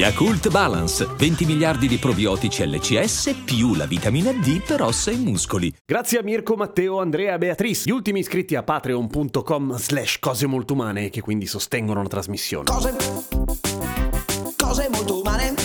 Yakult Balance, 20 miliardi di probiotici LCS più la vitamina D per ossa e muscoli. Grazie a Mirko, Matteo, Andrea e Beatrice, gli ultimi iscritti a patreon.com slash cose molto umane che quindi sostengono la trasmissione. Cose, cose molto umane.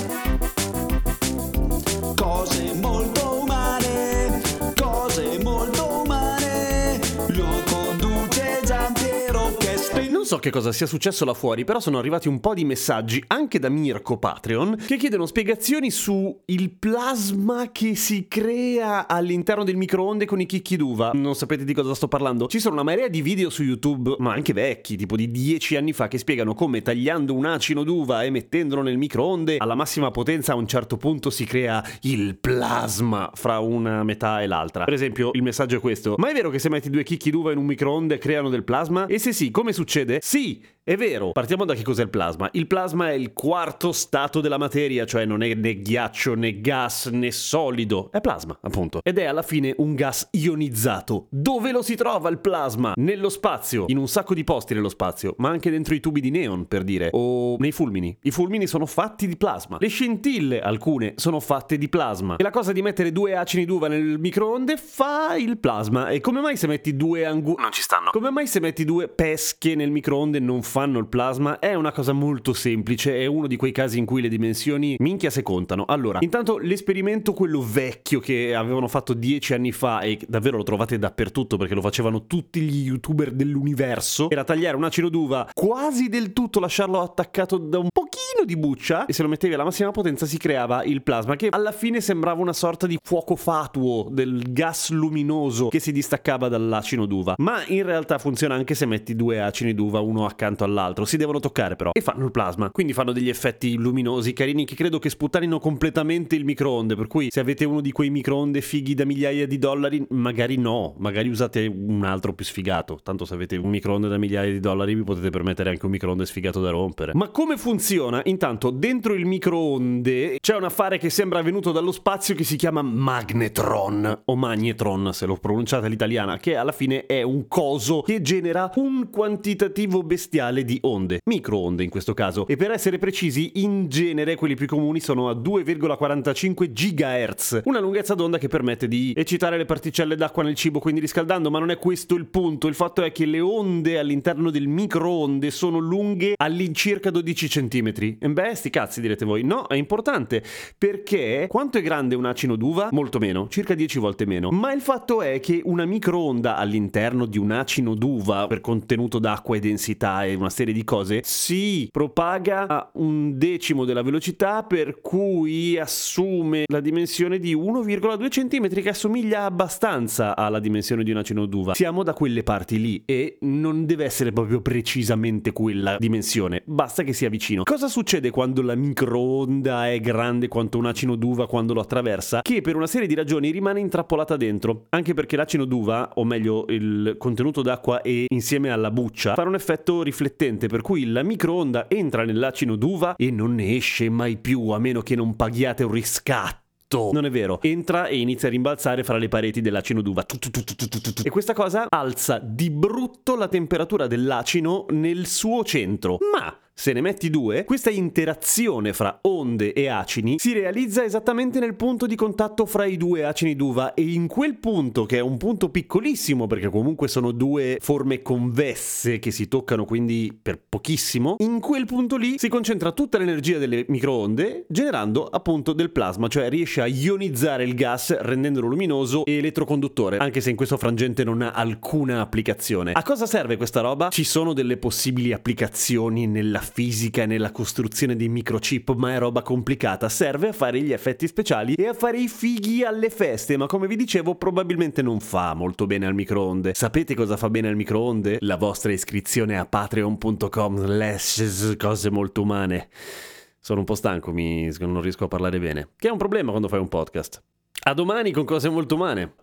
Non so che cosa sia successo là fuori, però sono arrivati un po' di messaggi anche da Mirko Patreon che chiedono spiegazioni su il plasma che si crea all'interno del microonde con i chicchi d'uva. Non sapete di cosa sto parlando? Ci sono una marea di video su YouTube, ma anche vecchi, tipo di 10 anni fa, che spiegano come tagliando un acino d'uva e mettendolo nel microonde alla massima potenza a un certo punto si crea il plasma fra una metà e l'altra. Per esempio, il messaggio è questo: Ma è vero che se metti due chicchi d'uva in un microonde creano del plasma? E se sì, come succede? Sì, è vero. Partiamo da che cos'è il plasma. Il plasma è il quarto stato della materia, cioè non è né ghiaccio né gas né solido, è plasma, appunto. Ed è alla fine un gas ionizzato. Dove lo si trova il plasma? Nello spazio, in un sacco di posti nello spazio, ma anche dentro i tubi di neon, per dire, o nei fulmini. I fulmini sono fatti di plasma. Le scintille, alcune, sono fatte di plasma. E la cosa di mettere due acini d'uva nel microonde fa il plasma. E come mai se metti due angu... Non ci stanno. Come mai se metti due pesche nel microonde non fanno il plasma? È una cosa molto semplice, è uno di quei casi in cui le dimensioni minchia se contano. Allora, intanto l'esperimento quello vecchio che avevano fatto dieci anni fa e davvero lo trovate dappertutto perché lo facevano tutti gli youtuber dell'universo, era tagliare un acino d'uva quasi del tutto, lasciarlo attaccato da un pochino di buccia e se lo mettevi alla massima potenza si creava il plasma che alla fine sembrava una sorta di fuoco fatuo del gas luminoso che si distaccava dall'acino d'uva. Ma in realtà funziona anche se metti due acini d'uva uno accanto all'altro, si devono toccare però e fanno il plasma. Quindi fanno degli effetti luminosi carini che credo che sputtanino completamente il microonde, per cui se avete uno di quei microonde fighi da migliaia di dollari, magari no, magari usate un altro più sfigato. Tanto se avete un microonde da migliaia di dollari vi potete permettere anche un microonde sfigato da rompere. Ma come funziona? Intanto dentro il microonde c'è un affare che sembra venuto dallo spazio che si chiama magnetron o magnetron se lo pronunciate all'italiana, che alla fine è un coso che genera un quantitativo bestiale di onde, microonde in questo caso. E per essere precisi, in genere quelli più comuni sono a 2,45 GHz, una lunghezza d'onda che permette di eccitare le particelle d'acqua nel cibo, quindi riscaldando, ma non è questo il punto. Il fatto è che le onde all'interno del microonde sono lunghe all'incirca 12 cm. E beh, sti cazzi direte voi. No, è importante perché quanto è grande un acino d'uva? Molto meno, circa 10 volte meno. Ma il fatto è che una microonda all'interno di un acino d'uva per contenuto d'acqua e densità e una serie di cose si propaga a un decimo della velocità per cui assume la dimensione di 1,2 cm che assomiglia abbastanza alla dimensione di un acino d'uva. Siamo da quelle parti lì e non deve essere proprio precisamente quella dimensione, basta che sia vicino. Cosa succede quando la microonda è grande quanto un acino d'uva quando lo attraversa? Che per una serie di ragioni rimane intrappolata dentro, anche perché l'acino d'uva, o meglio il contenuto d'acqua e insieme alla buccia, fa un effetto riflettente per cui la microonda entra nell'acino d'uva e non ne esce mai più a meno che non paghiate un riscatto. Non è vero, entra e inizia a rimbalzare fra le pareti dell'acino d'uva. E questa cosa alza di brutto la temperatura dell'acino nel suo centro. Ma se ne metti due, questa interazione fra onde e acini si realizza esattamente nel punto di contatto fra i due acini d'uva e in quel punto, che è un punto piccolissimo perché comunque sono due forme convesse che si toccano quindi per pochissimo, in quel punto lì si concentra tutta l'energia delle microonde generando appunto del plasma, cioè riesce a ionizzare il gas rendendolo luminoso e elettroconduttore, anche se in questo frangente non ha alcuna applicazione. A cosa serve questa roba? Ci sono delle possibili applicazioni nella fisica e nella costruzione di microchip, ma è roba complicata. Serve a fare gli effetti speciali e a fare i fighi alle feste, ma come vi dicevo probabilmente non fa molto bene al microonde. Sapete cosa fa bene al microonde? La vostra iscrizione a patreon.com slash cose molto umane. Sono un po' stanco, mi... non riesco a parlare bene. Che è un problema quando fai un podcast. A domani con cose molto umane.